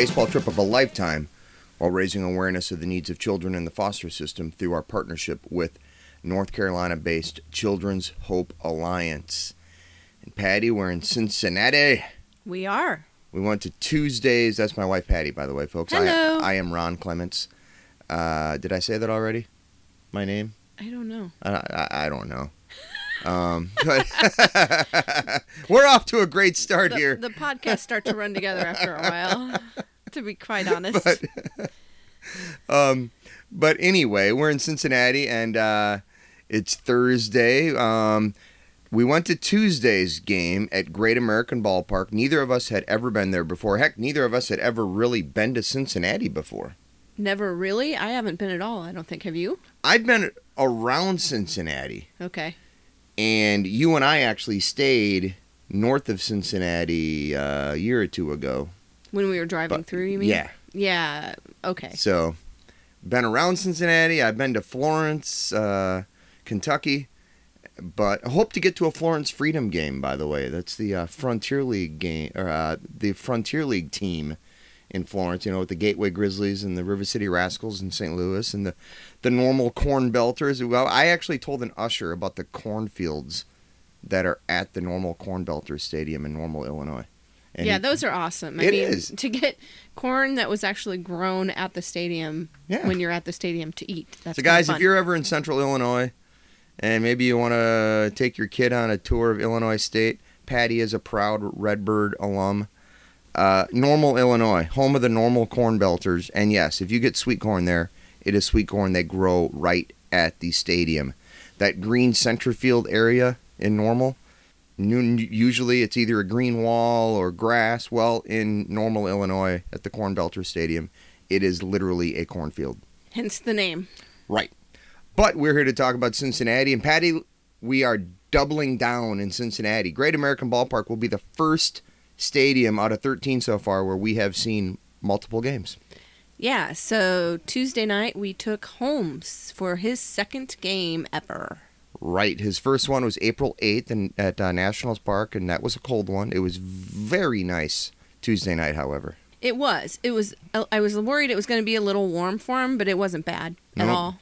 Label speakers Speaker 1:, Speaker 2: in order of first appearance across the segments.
Speaker 1: baseball trip of a lifetime while raising awareness of the needs of children in the foster system through our partnership with North Carolina-based Children's Hope Alliance. And Patty, we're in Cincinnati.
Speaker 2: We are.
Speaker 1: We went to Tuesdays. That's my wife Patty, by the way, folks.
Speaker 2: Hello.
Speaker 1: I, I am Ron Clements. Uh, did I say that already? My name?
Speaker 2: I don't know.
Speaker 1: I, I, I don't know. Um, but we're off to a great start
Speaker 2: The,
Speaker 1: here.
Speaker 2: the podcasts start to run together after a while, to be quite honest.
Speaker 1: but um, but anyway, we're in Cincinnati and uh, it's Thursday. Um, we went to Tuesday's game at Great American Ballpark. Neither of us had ever been there before. Heck, neither of us had ever really been to Cincinnati before.
Speaker 2: Never really? I haven't been at all, I don't think. Have you?
Speaker 1: I've been around Cincinnati,
Speaker 2: Okay.
Speaker 1: and you and I actually stayed north of Cincinnati uh, a year or two ago.
Speaker 2: When we were driving
Speaker 1: But-
Speaker 2: through, you mean?
Speaker 1: Yeah.
Speaker 2: Yeah. Okay.
Speaker 1: So, been around Cincinnati. I've been to Florence, uh, Kentucky, but I hope to get to a Florence Freedom game. By the way, that's the uh, Frontier League game, or uh, the Frontier League team in Florence. You know, with the Gateway Grizzlies and the River City Rascals in St. Louis, and the the normal Corn Belters. Well, I actually told an usher about the cornfields that are at the normal Corn Belters Stadium in Normal, Illinois. And
Speaker 2: yeah, those are awesome. I
Speaker 1: It
Speaker 2: mean,
Speaker 1: is.
Speaker 2: to get corn that was actually grown at the stadium
Speaker 1: Yeah.
Speaker 2: when you're at the stadium to eat. That's
Speaker 1: so, guys,
Speaker 2: fun.
Speaker 1: if you're ever in Central Illinois and maybe you want to take your kid on a tour of Illinois State, Patty is a proud Redbird alum. Uh, Normal, Illinois, home of the Normal Corn Belters. And yes, if you get sweet corn there, it is sweet corn they grow right at the stadium. That green center field area in Normal, usually it's either a green wall or grass. Well, in Normal, Illinois, at the Corn Belter Stadium, it is literally a cornfield.
Speaker 2: Hence the name.
Speaker 1: Right. But we're here to talk about Cincinnati. And Patty, we are doubling down in Cincinnati. Great American Ballpark will be the first stadium out of 13 so far where we have seen multiple games.
Speaker 2: Yeah, so Tuesday night we took Holmes for his second game ever.
Speaker 1: Right. His first one was April 8th in, at uh, Nationals Park, and that was a cold one. It was very nice Tuesday night, however.
Speaker 2: It was. It was. I was worried it was going to be a little warm for him, but it wasn't bad at
Speaker 1: Nope.
Speaker 2: all.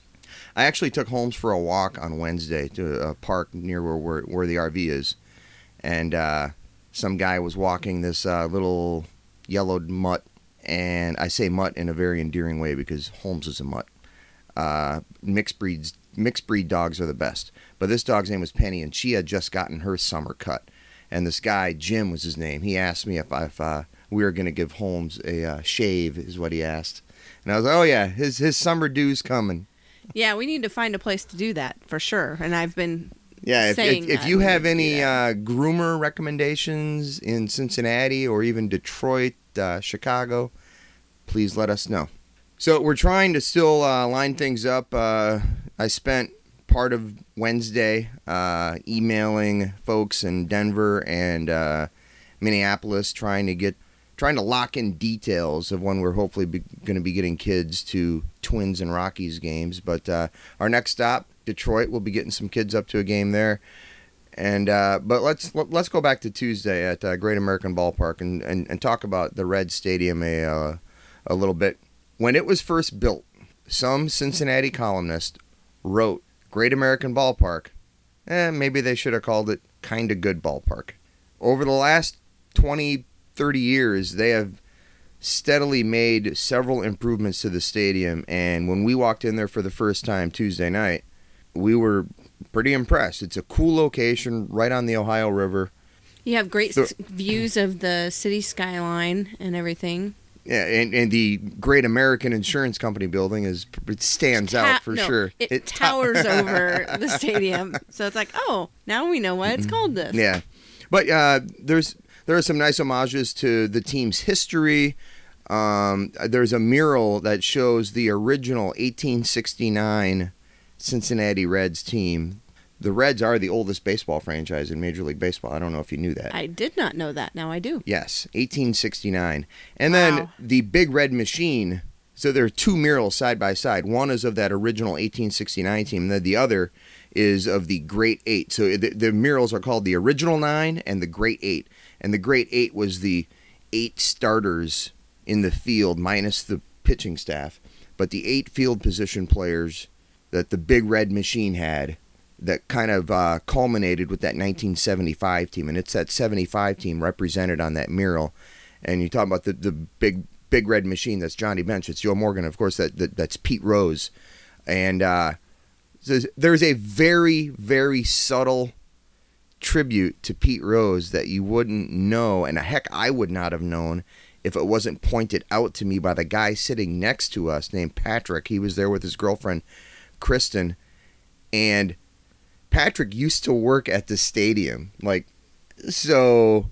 Speaker 1: I actually took Holmes for a walk on Wednesday to a park near where where, where the RV is, and uh, some guy was walking this uh, little yellowed mutt, and I say mutt in a very endearing way because Holmes is a mutt. Uh, mixed breeds, mixed breed dogs are the best, but this dog's name was Penny, and she had just gotten her summer cut, and this guy Jim was his name. He asked me if I, if uh, we were going to give Holmes a uh, shave, is what he asked, and I was like, oh yeah, his his summer dew's coming.
Speaker 2: Yeah, we need to find a place to do that for sure. And I've been.
Speaker 1: Yeah, if,
Speaker 2: saying
Speaker 1: if, if you have
Speaker 2: need to do
Speaker 1: any uh, groomer recommendations in Cincinnati or even Detroit, uh, Chicago, please let us know. So we're trying to still uh, line things up. Uh, I spent part of Wednesday uh, emailing folks in Denver and uh, Minneapolis, trying to get trying to lock in details of when we're hopefully going to be getting kids to Twins and Rockies games. But uh, our next stop, Detroit, we'll be getting some kids up to a game there. And uh, but let's let, let's go back to Tuesday at uh, Great American Ballpark and, and, and talk about the Red Stadium a uh, a little bit. When it was first built, some Cincinnati columnist wrote Great American Ballpark. Eh, maybe they should have called it Kinda Good Ballpark. Over the last 20, 30 years, they have steadily made several improvements to the stadium. And when we walked in there for the first time Tuesday night, we were pretty impressed. It's a cool location right on the Ohio River.
Speaker 2: You have great
Speaker 1: So-
Speaker 2: views of the city skyline and everything.
Speaker 1: Yeah, and, and the Great American Insurance Company building is it stands
Speaker 2: Ta-
Speaker 1: out for
Speaker 2: no,
Speaker 1: sure.
Speaker 2: It,
Speaker 1: ta-
Speaker 2: towers over the stadium, so it's like, oh, now we know why it's called this.
Speaker 1: Mm-hmm. Yeah, but uh, there's there are some nice homages to the team's history. Um, there's a mural that shows the original 1869 Cincinnati Reds team. the Reds are the oldest baseball franchise in Major League Baseball. I don't know if you knew that.
Speaker 2: I did not know that. Now I do.
Speaker 1: Yes, 1869. And then the Big Red Machine. So there are two murals side by side. One is of that original 1869 team, and then the other is of the Great Eight. So the, the murals are called the Original Nine and the Great Eight. And the Great Eight was the eight starters in the field minus the pitching staff, but the eight field position players that the Big Red Machine had that kind of uh, culminated with that 1975 team, and it's that 75 team represented on that mural. And you talk about the, the big big red machine. That's Johnny Bench. It's Joe Morgan, of course. That, that that's Pete Rose, and uh, there's a very very subtle tribute to Pete Rose that you wouldn't know, and a heck, I would not have known if it wasn't pointed out to me by the guy sitting next to us named Patrick. He was there with his girlfriend, Kristen, and Patrick used to work at the stadium. Like, so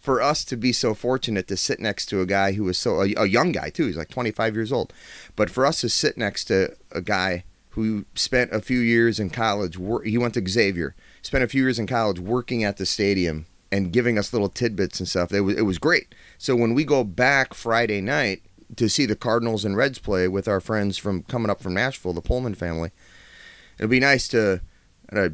Speaker 1: for us to be so fortunate to sit next to a guy who was so, a, a young guy too, he's like 25 years old, but for us to sit next to a guy who spent a few years in college, he went to Xavier, spent a few years in college working at the stadium and giving us little tidbits and stuff. It was, it was great. So when we go back Friday night to see the Cardinals and Reds play with our friends from coming up from Nashville, the Pullman family, it'll be nice to uh,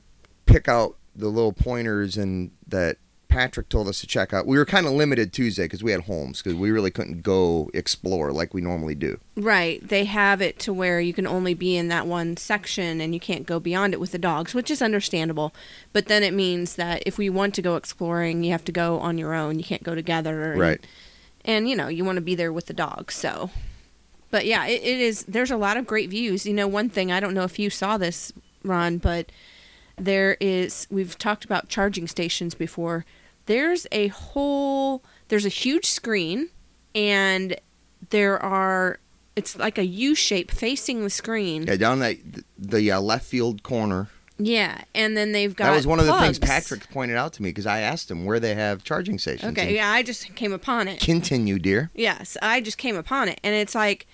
Speaker 1: pick out the little pointers and that Patrick told us to check out. We were kind of limited Tuesday because we had Holmes because we really couldn't go explore like we normally do.
Speaker 2: Right. They have it to where you can only be in that one section and you can't go beyond it with the dogs, which is understandable. But then it means that if we want to go exploring, you have to go on your own. You can't go together. and-
Speaker 1: Right.
Speaker 2: And, you know, you want to be there with the dogs. So, but yeah, it, it is. There's a lot of great views. You know, one thing, I don't know if you saw this, Ron, but there is, we've talked about charging stations before. There's a whole, there's a huge screen and there are it's like a U shape facing the screen.
Speaker 1: Yeah, down that the uh, left field corner.
Speaker 2: Yeah, and then they've got
Speaker 1: that was one of the things. Patrick pointed out to me because I asked him where they have charging stations.
Speaker 2: Okay, yeah, I just came upon it.
Speaker 1: Continue, dear.
Speaker 2: Yes, I just came upon it, and it's like,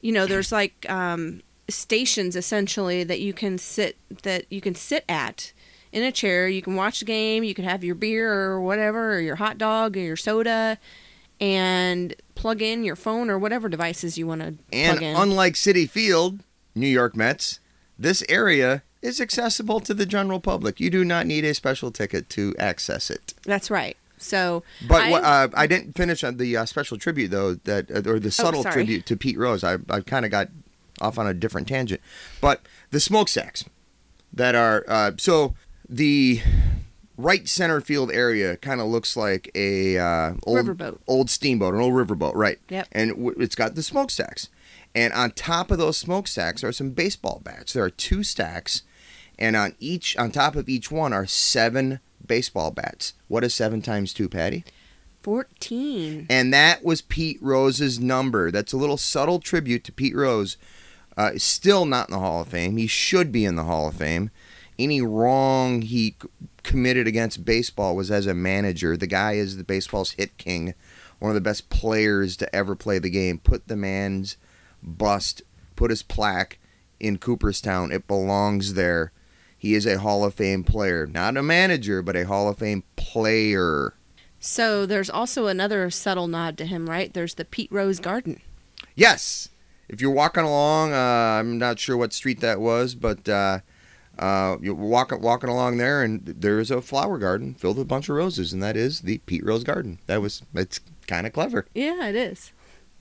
Speaker 2: you know, there's like um, stations essentially that you can sit that you can sit at in a chair. You can watch the game. You can have your beer or whatever, or your hot dog or your soda, and plug in your phone or whatever devices you want to
Speaker 1: And
Speaker 2: plug in.
Speaker 1: And unlike Citi Field, New York Mets, this area is accessible to the general public. You do not need a special ticket to access it.
Speaker 2: That's right. So,
Speaker 1: But
Speaker 2: I-
Speaker 1: what, uh, I didn't finish on the uh, special tribute though, that uh, or the subtle
Speaker 2: Oh,
Speaker 1: tribute to Pete Rose. I I kind of got off on a different tangent, but the smokestacks that are uh, so the right center field area kind of looks like a uh, old
Speaker 2: Riverboat.
Speaker 1: old steamboat, an old riverboat, right?
Speaker 2: Yep.
Speaker 1: And w- it's got the smokestacks, and on top of those smokestacks are some baseball bats. There are two stacks, and on each on top of each one are seven baseball bats. What is seven times two, Patty?
Speaker 2: 14.
Speaker 1: And that was Pete Rose's number. That's a little subtle tribute to Pete Rose. Uh, still not in the Hall of Fame. He should be in the Hall of Fame. Any wrong he committed against baseball was as a manager. The guy is the baseball's hit king, one of the best players to ever play the game. Put the man's bust, put his plaque in Cooperstown. It belongs there. He is a Hall of Fame player, not a manager, but a Hall of Fame player.
Speaker 2: So there's also another subtle nod to him, right? There's the Pete Rose Garden.
Speaker 1: Yes. If you're walking along, uh, I'm not sure what street that was, but uh, uh, you're walking walking along there, and there's a flower garden filled with a bunch of roses, and that is the Pete Rose Garden. That was it's kind of clever.
Speaker 2: Yeah, it is.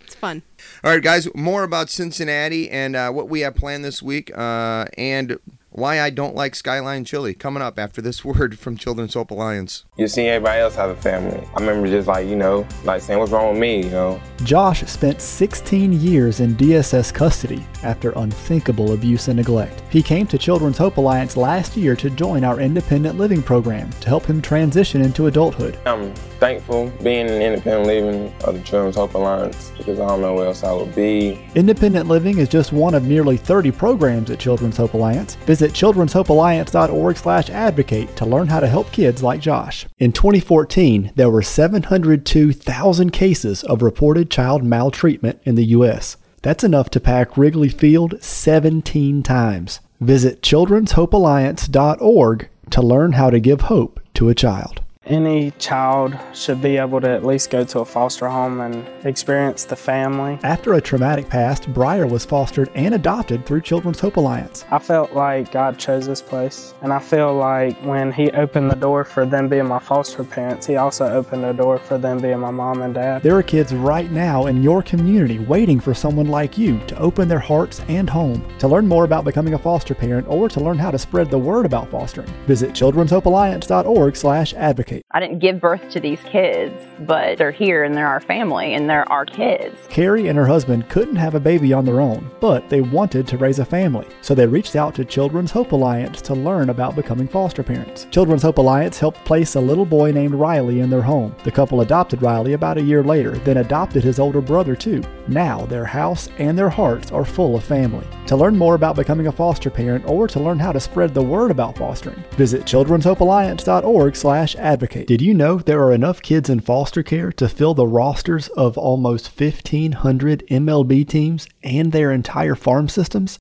Speaker 2: It's fun.
Speaker 1: All right, guys, more about Cincinnati and uh, what we have planned this week, uh, and why I don't like Skyline Chili coming up after this word from Children's Hope Alliance.
Speaker 3: You see everybody else have a family. I remember just like, you know, like saying, what's wrong with me, you know?
Speaker 4: Josh spent 16 years in DSS custody after unthinkable abuse and neglect. He came to Children's Hope Alliance last year to join our independent living program to help him transition into adulthood.
Speaker 3: I'm thankful being in independent living of the Children's Hope Alliance because I don't know where else I would be.
Speaker 4: Independent living is just one of nearly 30 programs at Children's Hope Alliance. Visit children'shopealliance.org/advocate to learn how to help kids like Josh. In 2014, there were 702,000 cases of reported child maltreatment in the US. That's enough to pack Wrigley Field 17 times. Visit children'shopealliance.org to learn how to give hope to a child.
Speaker 5: Any child should be able to at least go to a foster home and experience the family.
Speaker 4: After a traumatic past, Briar was fostered and adopted through Children's Hope Alliance.
Speaker 5: I felt like God chose this place, and I feel like when He opened the door for them being my foster parents, He also opened the door for them being my mom and dad.
Speaker 4: There are kids right now in your community waiting for someone like you to open their hearts and home. To learn more about becoming a foster parent or to learn how to spread the word about fostering, visit children'shopealliance.org/advocate. Okay.
Speaker 6: I didn't give birth to these kids, but they're here and they're our family and they're our kids.
Speaker 4: Carrie and her husband couldn't have a baby on their own, but they wanted to raise a family. So they reached out to Children's Hope Alliance to learn about becoming foster parents. Children's Hope Alliance helped place a little boy named Riley in their home. The couple adopted Riley about a year later, then adopted his older brother too. Now their house and their hearts are full of family. To learn more about becoming a foster parent or to learn how to spread the word about fostering, visit children'shopealliance.org/advocate. Did you know there are enough kids in foster care to fill the rosters of almost 1,500 MLB teams and their entire farm systems?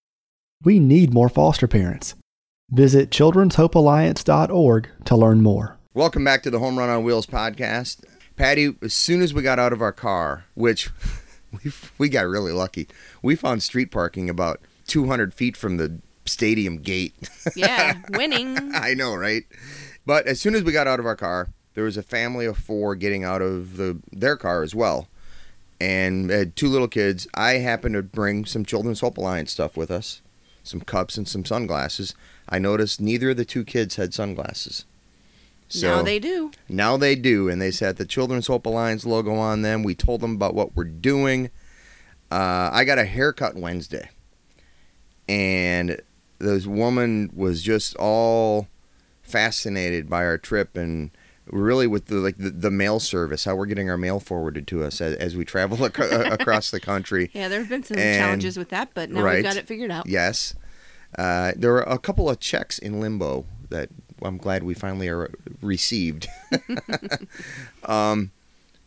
Speaker 4: We need more foster parents. Visit children'shopealliance.org to learn more.
Speaker 1: Welcome back to the Home Run on Wheels podcast. Patty, as soon as we got out of our car, which we, we got really lucky, we found street parking about 200 feet from the stadium gate.
Speaker 2: Yeah, winning.
Speaker 1: I know, right? But as soon as we got out of our car, there was a family of four getting out of the their car as well, and had two little kids. I happened to bring some Children's Hope Alliance stuff with us, some cups and some sunglasses. I noticed neither of the two kids had sunglasses.
Speaker 2: now they do.
Speaker 1: Now they do, and they set the Children's Hope Alliance logo on them. We told them about what we're doing. Uh, I got a haircut Wednesday, and this woman was just all fascinated by our trip and really with the like the, the mail service, how we're getting our mail forwarded to us as, as we travel ac- across the country.
Speaker 2: Yeah, there have been some
Speaker 1: And-
Speaker 2: challenges with that, but now
Speaker 1: right.
Speaker 2: we've got it figured out.
Speaker 1: Yes, uh, there were a couple of checks in limbo that I'm glad we finally are received. um,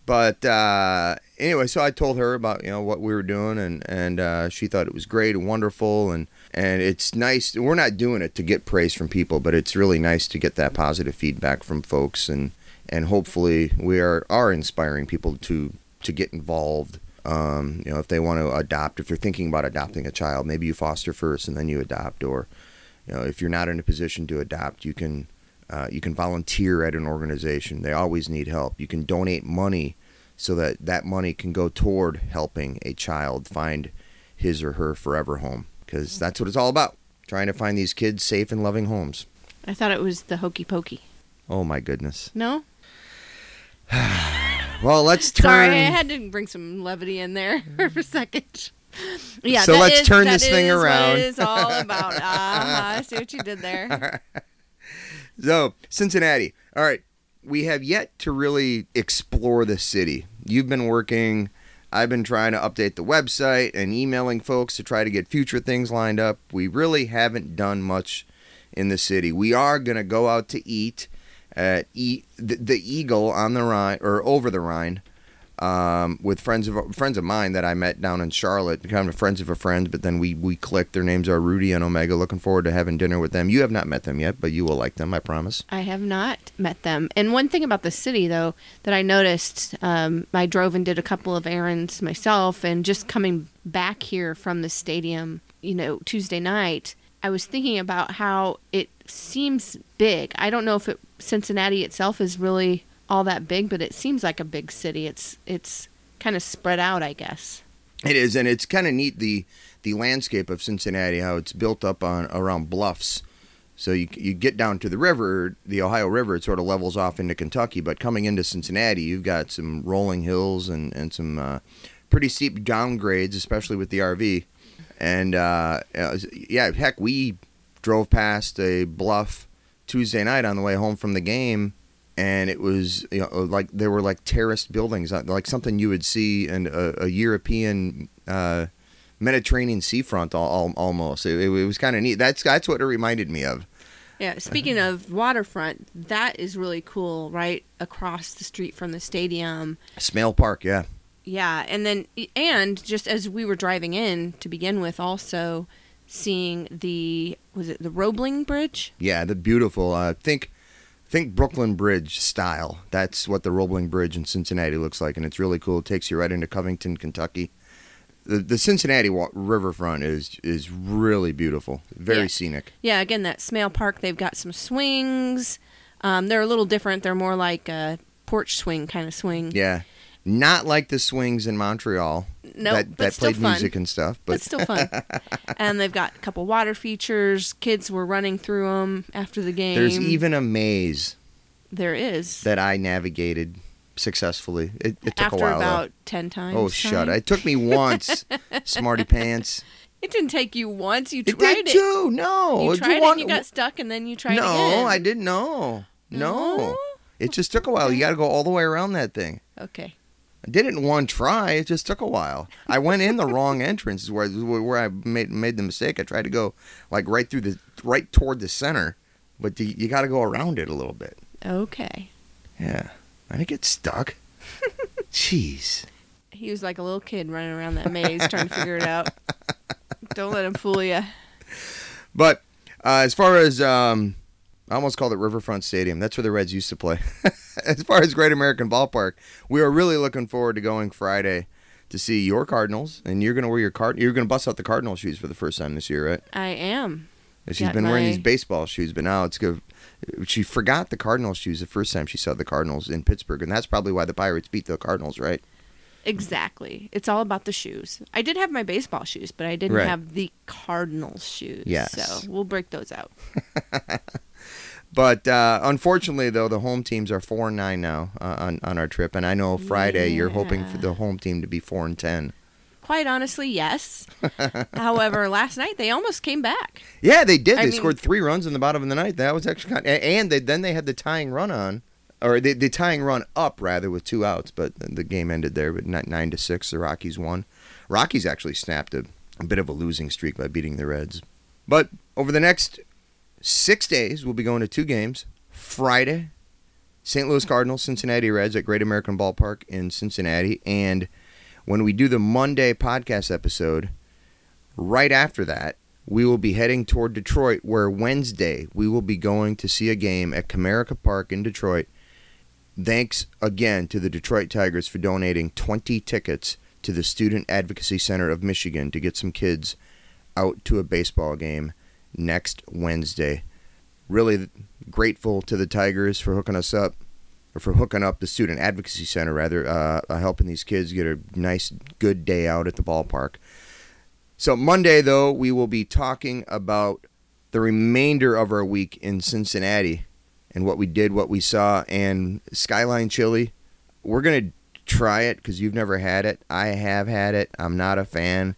Speaker 1: but uh, anyway, so I told her about you know what we were doing, and and uh, she thought it was great and wonderful, and and it's nice. We're not doing it to get praise from people, but it's really nice to get that positive feedback from folks, and and hopefully we are are inspiring people to to get involved. Um, you know, if they want to adopt, if they're thinking about adopting a child, maybe you foster first and then you adopt, or you know, if you're not in a position to adopt, you can uh, you can volunteer at an organization. They always need help. You can donate money so that that money can go toward helping a child find his or her forever home because that's what it's all about trying to find these kids safe and loving homes.
Speaker 2: I thought it was the hokey pokey.
Speaker 1: Oh my goodness.
Speaker 2: No?
Speaker 1: Well, let's turn.
Speaker 2: Sorry, I had to bring some levity in there for a second. Yeah,
Speaker 1: So let's
Speaker 2: is-
Speaker 1: turn this thing around.
Speaker 2: What it is all about. Uh-huh. I see what you did there.
Speaker 1: So, Cincinnati. All right. We have yet to really explore the city. You've been working. I've been trying to update the website and emailing folks to try to get future things lined up. We really haven't done much in the city. We are going to go out to eat at e- the, the Eagle on the Rhine or over the Rhine um, with friends of friends of mine that I met down in Charlotte, kind of friends of a friend. But then we we clicked. Their names are Rudy and Omega. Looking forward to having dinner with them. You have not met them yet, but you will like them, I promise.
Speaker 2: I have not met them. And one thing about the city, though, that I noticed, um, I drove and did a couple of errands myself, and just coming back here from the stadium, you know, Tuesday night, I was thinking about how it seems big. I don't know if it, Cincinnati itself is really all that big, but it seems like a big city. It's it's kind of spread out, I guess.
Speaker 1: It is, and it's kind of neat the the landscape of Cincinnati, how it's built up on around bluffs. So you you get down to the river, the Ohio River, it sort of levels off into Kentucky. But coming into Cincinnati, you've got some rolling hills and and some uh, pretty steep downgrades, especially with the RV. And uh, yeah, heck, we drove past a bluff Tuesday night on the way home from the game, and it was you know like there were like terraced buildings, uh, like something you would see in a, a European uh, Mediterranean seafront, al- al- almost. It, it was kind of neat. That's that's what it reminded me of.
Speaker 2: Yeah, speaking of waterfront, that is really cool, right across the street from the stadium.
Speaker 1: Smale Park, yeah.
Speaker 2: Yeah, and then and just as we were driving in to begin with, also seeing the was it the Roebling Bridge?
Speaker 1: Yeah, the beautiful. Uh, think, think Brooklyn Bridge style. That's what the Roebling Bridge in Cincinnati looks like, and it's really cool. It takes you right into Covington, Kentucky. The, the Cincinnati wa- riverfront is is really beautiful, very
Speaker 2: Yeah.
Speaker 1: scenic.
Speaker 2: Yeah, again, that Smale Park, they've got some swings. Um, they're a little different. They're more like a porch swing kind of swing.
Speaker 1: Yeah, not like the swings in Montreal.
Speaker 2: No,
Speaker 1: that,
Speaker 2: but
Speaker 1: that
Speaker 2: still
Speaker 1: played
Speaker 2: fun.
Speaker 1: music and stuff.
Speaker 2: but
Speaker 1: But
Speaker 2: still fun. and they've got a couple water features. Kids were running through them after the game.
Speaker 1: there's even a maze
Speaker 2: there is
Speaker 1: that I navigated successfully. It, it took
Speaker 2: after
Speaker 1: a while. though.
Speaker 2: about ten times.
Speaker 1: Oh, shut!
Speaker 2: time.
Speaker 1: It took me once, smarty pants.
Speaker 2: It didn't take you once. You tried It
Speaker 1: did
Speaker 2: it.
Speaker 1: too. No,
Speaker 2: You
Speaker 1: It
Speaker 2: tried it
Speaker 1: want-
Speaker 2: and you got stuck, and then you tried
Speaker 1: no,
Speaker 2: again.
Speaker 1: No, I didn't know. No.
Speaker 2: No?
Speaker 1: It just took a while. You got to go all the way around that thing.
Speaker 2: Okay.
Speaker 1: I did it in one try. It just took a while. I went in the wrong entrance is where where I made made the mistake. I tried to go like right through the right toward the center, but you, you got to go around it a little bit.
Speaker 2: Okay.
Speaker 1: Yeah, I didn't get stuck. Jeez.
Speaker 2: He was like a little kid running around that maze trying to figure it out. Don't let him fool you.
Speaker 1: But uh, as far as um, I almost called it Riverfront Stadium. That's where the Reds used to play. as far as Great American Ballpark, we are really looking forward to going Friday to see your Cardinals, and you're gonna wear your card. You're gonna bust out the Cardinal shoes for the first time this year, right?
Speaker 2: I am.
Speaker 1: She's
Speaker 2: Got
Speaker 1: been wearing these baseball shoes, but now it's good. She forgot the Cardinal shoes the first time she saw the Cardinals in Pittsburgh, and that's probably why the Pirates beat the Cardinals, right?
Speaker 2: Exactly. It's all about the shoes. I did have my baseball shoes, but I didn't
Speaker 1: Right.
Speaker 2: have the Cardinals shoes.
Speaker 1: Yes.
Speaker 2: So we'll break those out.
Speaker 1: But uh, unfortunately, though, the home teams are four and nine now uh, on on our trip, and I know Friday you're hoping for the home team to be four and ten.
Speaker 2: Quite honestly, yes. However, last night they almost came back.
Speaker 1: Yeah, they did.
Speaker 2: I
Speaker 1: They
Speaker 2: mean-
Speaker 1: scored three runs in the bottom of the ninth. That was actually kind. and they, then they had the tying run on, or the, the tying run up rather with two outs, but the game ended there. But nine to six, the Rockies won. Rockies actually snapped a, a bit of a losing streak by beating the Reds. But over the next six days, we'll be going to two games. Friday, St. Louis Cardinals, Cincinnati Reds at Great American Ballpark in Cincinnati, and when we do the Monday podcast episode, right after that, we will be heading toward Detroit, where Wednesday we will be going to see a game at Comerica Park in Detroit. Thanks again to the Detroit Tigers for donating 20 tickets to the Student Advocacy Center of Michigan to get some kids out to a baseball game next Wednesday. Really grateful to the Tigers for hooking us up, or for hooking up the Student Advocacy Center, rather, uh, uh, helping these kids get a nice, good day out at the ballpark. So Monday, though, we will be talking about the remainder of our week in Cincinnati and what we did, what we saw, and Skyline Chili. We're gonna try it because you've never had it. I have had it. I'm not a fan.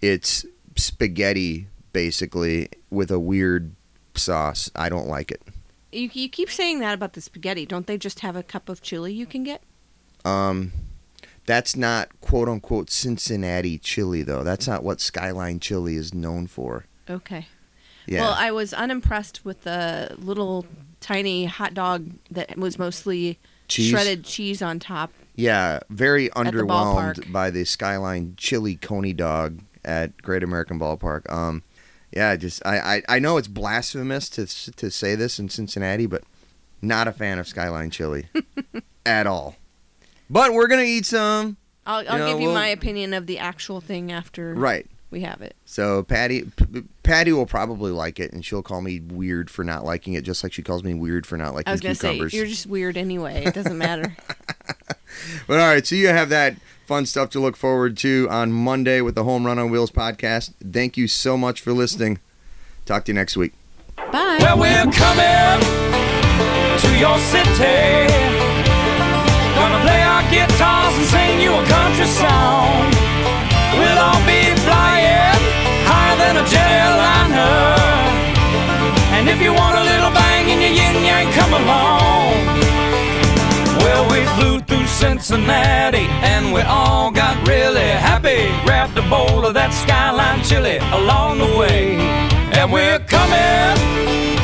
Speaker 1: It's spaghetti basically with a weird sauce. I don't like it.
Speaker 2: You, you keep saying that about the spaghetti. Don't they just have a cup of chili you can get?
Speaker 1: Um, that's not quote unquote Cincinnati chili though. That's not what Skyline Chili is known for.
Speaker 2: Okay.
Speaker 1: Yeah.
Speaker 2: Well, I was unimpressed with the little tiny hot dog that was mostly
Speaker 1: Cheese?
Speaker 2: shredded cheese on top.
Speaker 1: Yeah, very underwhelmed
Speaker 2: ballpark.
Speaker 1: by the Skyline Chili Coney Dog at Great American Ballpark. Um, yeah, just I, I, I know it's blasphemous to to say this in Cincinnati, but not a fan of Skyline Chili at all. But we're gonna eat some,
Speaker 2: I'll, I'll
Speaker 1: know,
Speaker 2: give you
Speaker 1: we'll-
Speaker 2: my opinion of the actual thing after
Speaker 1: right?
Speaker 2: we have it.
Speaker 1: So Patty, P- Patty will probably like it, and she'll call me weird for not liking it, just like she calls me weird for not liking
Speaker 2: I was gonna
Speaker 1: cucumbers.
Speaker 2: say you're just weird anyway. It doesn't matter.
Speaker 1: But all right, so you have that fun stuff to look forward to on Monday with the Home Run on Wheels podcast. Thank you so much for listening. Talk to you next week.
Speaker 2: Bye.
Speaker 7: Well, we're coming to your city. Gonna play our guitars and sing you a country song. We'll all be flying higher than a jet airliner. And if you want a little bang in your yin yang, come along. Cincinnati and we all got really happy. Grabbed a bowl of that skyline chili along the way. And we're coming